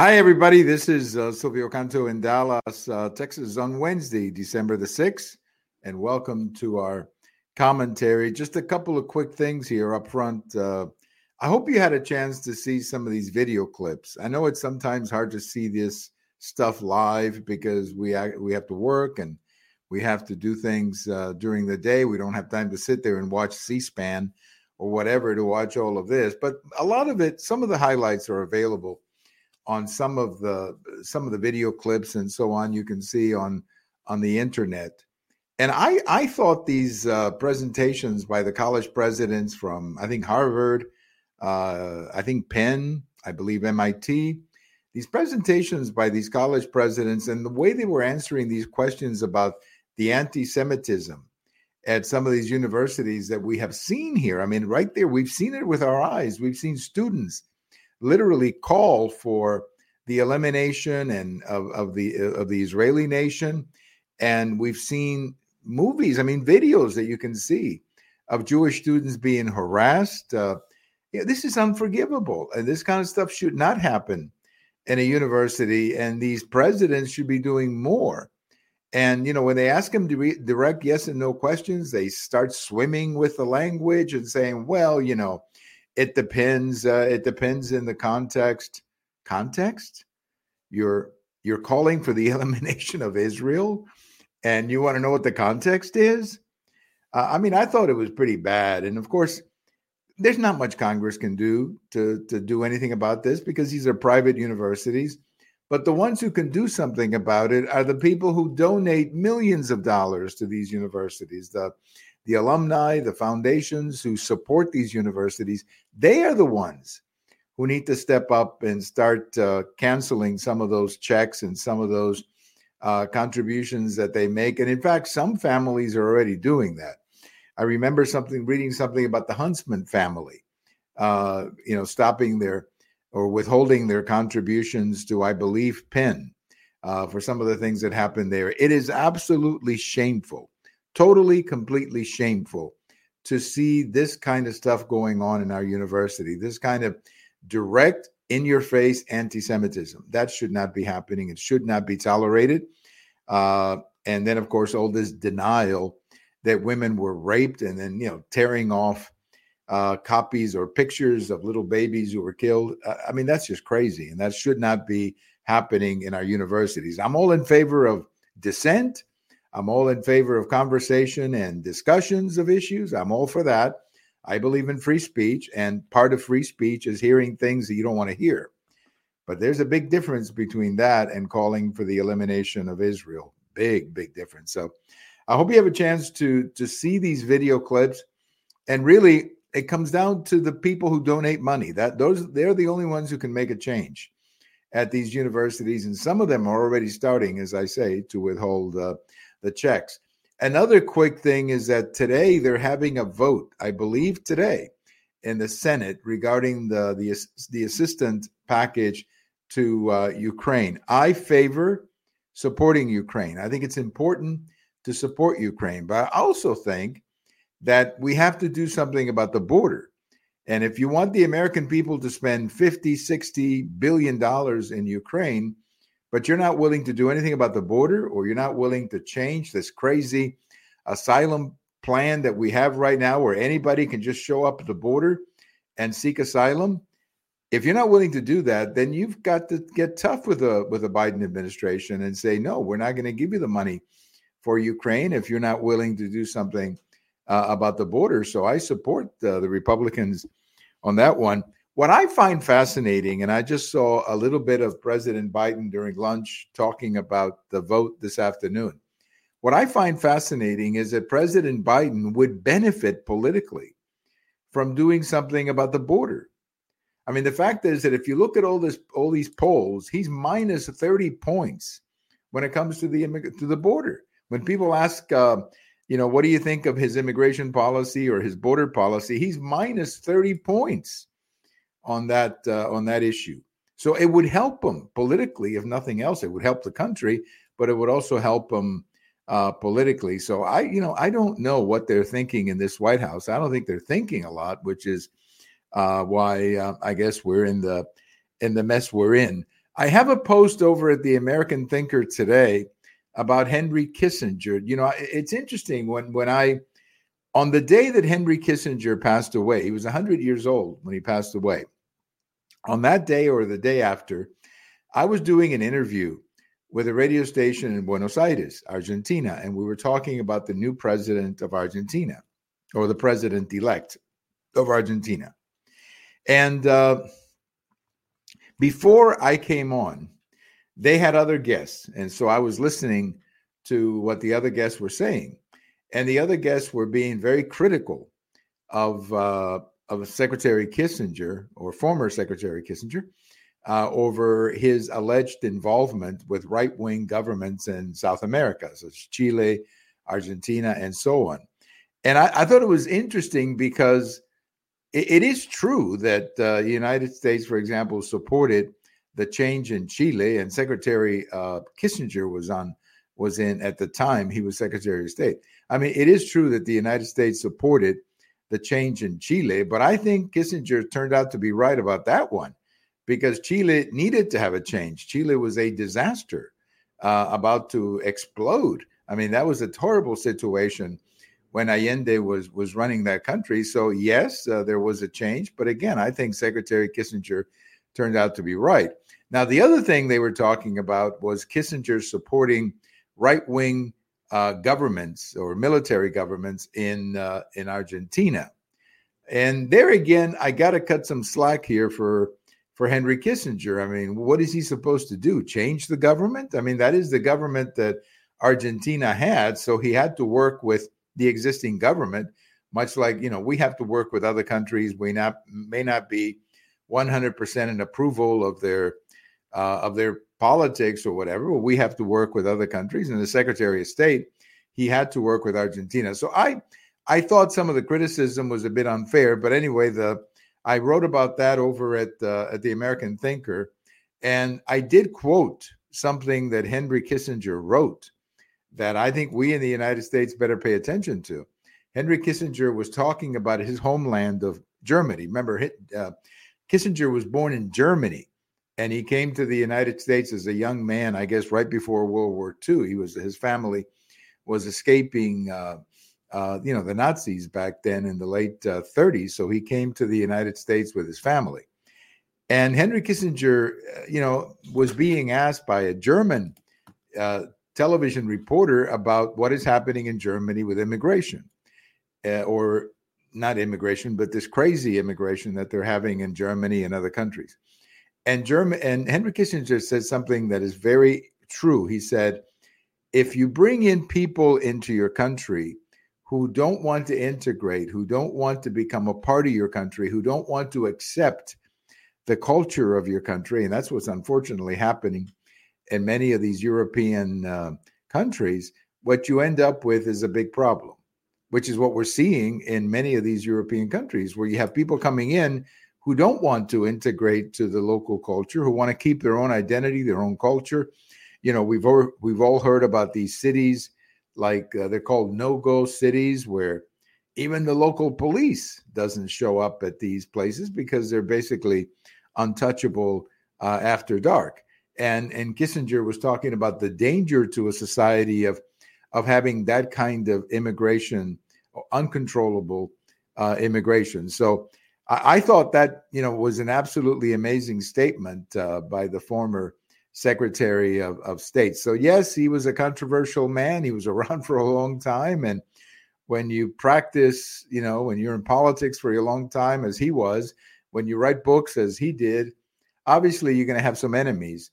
Hi, everybody. This is uh, Silvio Canto in Dallas, uh, Texas on Wednesday, December the 6th. And welcome to our commentary. Just a couple of quick things here up front. Uh, I hope you had a chance to see some of these video clips. I know it's sometimes hard to see this stuff live because we we have to work and we have to do things uh, during the day. We don't have time to sit there and watch C-SPAN or whatever to watch all of this. But a lot of it, some of the highlights are available on some of the some of the video clips and so on you can see on on the internet. And i i thought these uh, presentations by the college presidents from i think harvard uh, i think penn i believe mit these presentations by these college presidents and the way they were answering these questions about the anti-semitism at some of these universities that we have seen here. I mean right there we've seen it with our eyes. We've seen students literally call for the elimination and of, of the of the Israeli nation. And we've seen movies, I mean, videos that you can see of Jewish students being harassed. Uh, yeah, this is unforgivable, and this kind of stuff should not happen in a university. And these presidents should be doing more. And you know, when they ask them to re- direct yes and no questions, they start swimming with the language and saying, "Well, you know, it depends. Uh, it depends in the context. Context? You're you're calling for the elimination of Israel, and you want to know what the context is? Uh, I mean, I thought it was pretty bad, and of course, there's not much Congress can do to to do anything about this because these are private universities. But the ones who can do something about it are the people who donate millions of dollars to these universities. The the alumni, the foundations who support these universities, they are the ones who need to step up and start uh, canceling some of those checks and some of those uh, contributions that they make. And in fact, some families are already doing that. I remember something reading something about the Huntsman family, uh, you know, stopping their or withholding their contributions to, I believe, Penn uh, for some of the things that happened there. It is absolutely shameful totally, completely shameful to see this kind of stuff going on in our university, this kind of direct, in your face anti Semitism. That should not be happening. It should not be tolerated. Uh, and then, of course, all this denial that women were raped and then, you know, tearing off uh, copies or pictures of little babies who were killed. Uh, I mean, that's just crazy. And that should not be happening in our universities. I'm all in favor of dissent. I'm all in favor of conversation and discussions of issues. I'm all for that. I believe in free speech, and part of free speech is hearing things that you don't want to hear. But there's a big difference between that and calling for the elimination of Israel. Big, big difference. So I hope you have a chance to to see these video clips. And really, it comes down to the people who donate money. That those they're the only ones who can make a change at these universities, and some of them are already starting, as I say, to withhold uh, the checks. Another quick thing is that today they're having a vote, I believe today, in the Senate regarding the the, the assistant package to uh, Ukraine. I favor supporting Ukraine. I think it's important to support Ukraine, but I also think that we have to do something about the border. And if you want the American people to spend 50, 60 billion dollars in Ukraine, but you're not willing to do anything about the border or you're not willing to change this crazy asylum plan that we have right now where anybody can just show up at the border and seek asylum? If you're not willing to do that then you've got to get tough with the with the Biden administration and say no we're not going to give you the money for Ukraine if you're not willing to do something uh, about the border. So I support uh, the Republicans on that one what I find fascinating, and I just saw a little bit of President Biden during lunch talking about the vote this afternoon. What I find fascinating is that President Biden would benefit politically from doing something about the border. I mean, the fact is that if you look at all this, all these polls, he's minus thirty points when it comes to the to the border. When people ask, uh, you know, what do you think of his immigration policy or his border policy, he's minus thirty points on that uh, on that issue. So it would help them politically, if nothing else. It would help the country, but it would also help them uh, politically. So I, you know, I don't know what they're thinking in this White House. I don't think they're thinking a lot, which is uh, why uh, I guess we're in the in the mess we're in. I have a post over at the American Thinker today about Henry Kissinger. You know, it's interesting when when I on the day that Henry Kissinger passed away, he was 100 years old when he passed away. On that day or the day after, I was doing an interview with a radio station in Buenos Aires, Argentina, and we were talking about the new president of Argentina or the president elect of Argentina. And uh, before I came on, they had other guests. And so I was listening to what the other guests were saying. And the other guests were being very critical of, uh, of Secretary Kissinger or former Secretary Kissinger uh, over his alleged involvement with right wing governments in South America, such as Chile, Argentina, and so on. And I, I thought it was interesting because it, it is true that uh, the United States, for example, supported the change in Chile, and Secretary uh, Kissinger was on was in at the time he was Secretary of State. I mean, it is true that the United States supported the change in Chile, but I think Kissinger turned out to be right about that one because Chile needed to have a change. Chile was a disaster uh, about to explode. I mean, that was a horrible situation when Allende was was running that country. So yes, uh, there was a change, but again, I think Secretary Kissinger turned out to be right. Now, the other thing they were talking about was Kissinger supporting right wing uh, governments or military governments in uh, in Argentina, and there again, I got to cut some slack here for for Henry Kissinger. I mean, what is he supposed to do? Change the government? I mean, that is the government that Argentina had, so he had to work with the existing government, much like you know we have to work with other countries. We not may not be 100% in approval of their uh, of their politics or whatever. We have to work with other countries. And the Secretary of State, he had to work with Argentina. So I I thought some of the criticism was a bit unfair. But anyway, the I wrote about that over at uh, at the American Thinker, and I did quote something that Henry Kissinger wrote that I think we in the United States better pay attention to. Henry Kissinger was talking about his homeland of Germany. Remember, uh, Kissinger was born in Germany, and he came to the United States as a young man. I guess right before World War II. He was his family was escaping, uh, uh, you know, the Nazis back then in the late 30s. Uh, so he came to the United States with his family. And Henry Kissinger, uh, you know, was being asked by a German uh, television reporter about what is happening in Germany with immigration, uh, or not immigration, but this crazy immigration that they're having in Germany and other countries. And German and Henry Kissinger said something that is very true. He said, if you bring in people into your country who don't want to integrate, who don't want to become a part of your country, who don't want to accept the culture of your country, and that's what's unfortunately happening in many of these European uh, countries, what you end up with is a big problem, which is what we're seeing in many of these European countries, where you have people coming in who don't want to integrate to the local culture, who want to keep their own identity, their own culture. You know, we've all, we've all heard about these cities, like uh, they're called no-go cities, where even the local police doesn't show up at these places because they're basically untouchable uh, after dark and and Kissinger was talking about the danger to a society of of having that kind of immigration, uncontrollable uh, immigration. So I, I, thought that you know was an absolutely amazing statement uh, by the former Secretary of, of State. So yes, he was a controversial man. He was around for a long time, and when you practice, you know, when you're in politics for a long time, as he was, when you write books as he did, obviously you're going to have some enemies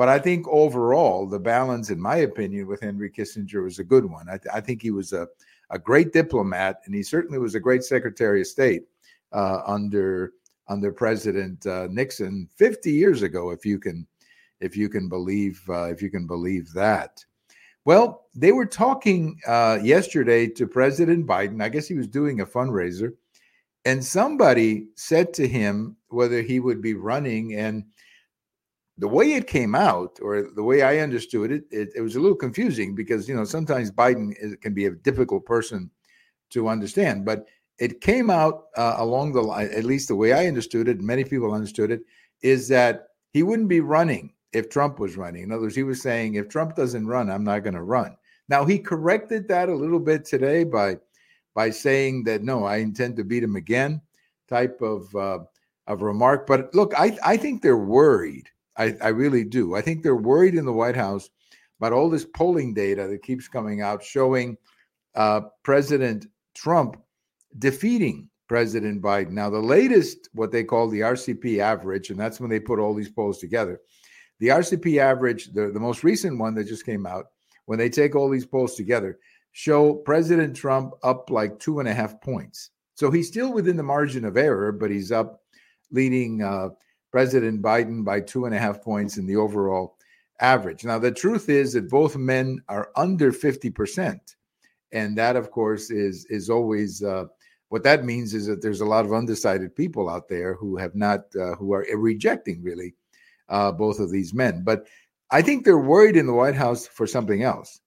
but I think overall, the balance, in my opinion, with Henry Kissinger was a good one. I, th- I think he was a, a great diplomat, and he certainly was a great Secretary of State uh, under under President uh, Nixon 50 years ago, if you can if you can believe uh, if you can believe that. Well, they were talking uh, yesterday to President Biden. I guess he was doing a fundraiser, and somebody said to him whether he would be running and the way it came out, or the way I understood it, it, it was a little confusing because you know sometimes Biden is, can be a difficult person to understand. But it came out uh, along the line, at least the way I understood it, many people understood it, is that he wouldn't be running if Trump was running. In other words, he was saying, if Trump doesn't run, I'm not going to run. Now he corrected that a little bit today by by saying that no, I intend to beat him again, type of uh, of remark. But look, I I think they're worried. I, I really do. I think they're worried in the White House about all this polling data that keeps coming out showing uh, President Trump defeating President Biden. Now, the latest, what they call the RCP average, and that's when they put all these polls together. The RCP average, the, the most recent one that just came out, when they take all these polls together, show President Trump up like two and a half points. So he's still within the margin of error, but he's up leading uh, President Biden by two and a half points in the overall average. Now, the truth is that both men are under 50%. And that, of course, is, is always uh, what that means is that there's a lot of undecided people out there who have not, uh, who are rejecting really uh, both of these men. But I think they're worried in the White House for something else.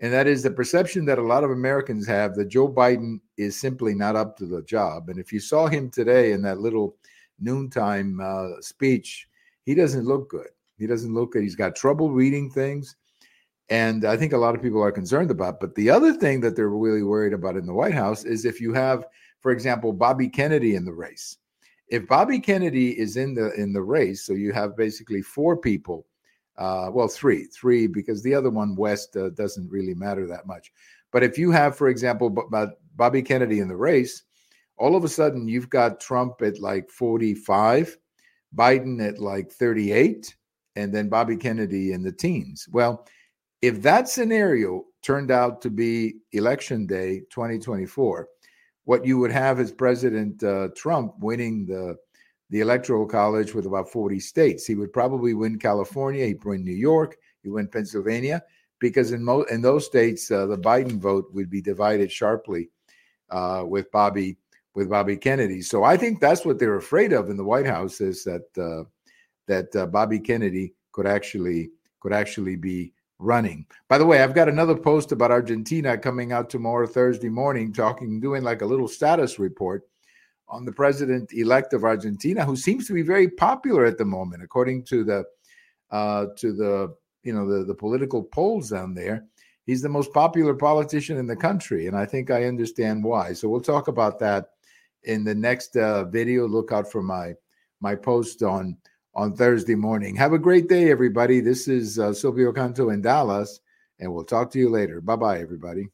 And that is the perception that a lot of Americans have that Joe Biden is simply not up to the job. And if you saw him today in that little noontime uh, speech, he doesn't look good. He doesn't look good. He's got trouble reading things. And I think a lot of people are concerned about. But the other thing that they're really worried about in the White House is if you have, for example, Bobby Kennedy in the race. If Bobby Kennedy is in the in the race, so you have basically four people, uh, well, three, three, because the other one, West, uh, doesn't really matter that much. But if you have, for example, Bobby Kennedy in the race, all of a sudden you've got Trump at like 45, Biden at like 38, and then Bobby Kennedy in the teens. Well, if that scenario turned out to be election day 2024, what you would have is President uh, Trump winning the the electoral college with about 40 states. He would probably win California, he'd win New York, he'd win Pennsylvania, because in mo- in those states uh, the Biden vote would be divided sharply uh, with Bobby with Bobby Kennedy. So I think that's what they're afraid of in the White House is that uh, that uh, Bobby Kennedy could actually could actually be running. By the way, I've got another post about Argentina coming out tomorrow Thursday morning, talking doing like a little status report on the president elect of Argentina, who seems to be very popular at the moment, according to the uh, to the you know the the political polls down there. He's the most popular politician in the country, and I think I understand why. So we'll talk about that in the next uh, video. Look out for my my post on on Thursday morning. Have a great day, everybody. This is uh, Silvio Canto in Dallas, and we'll talk to you later. Bye bye, everybody.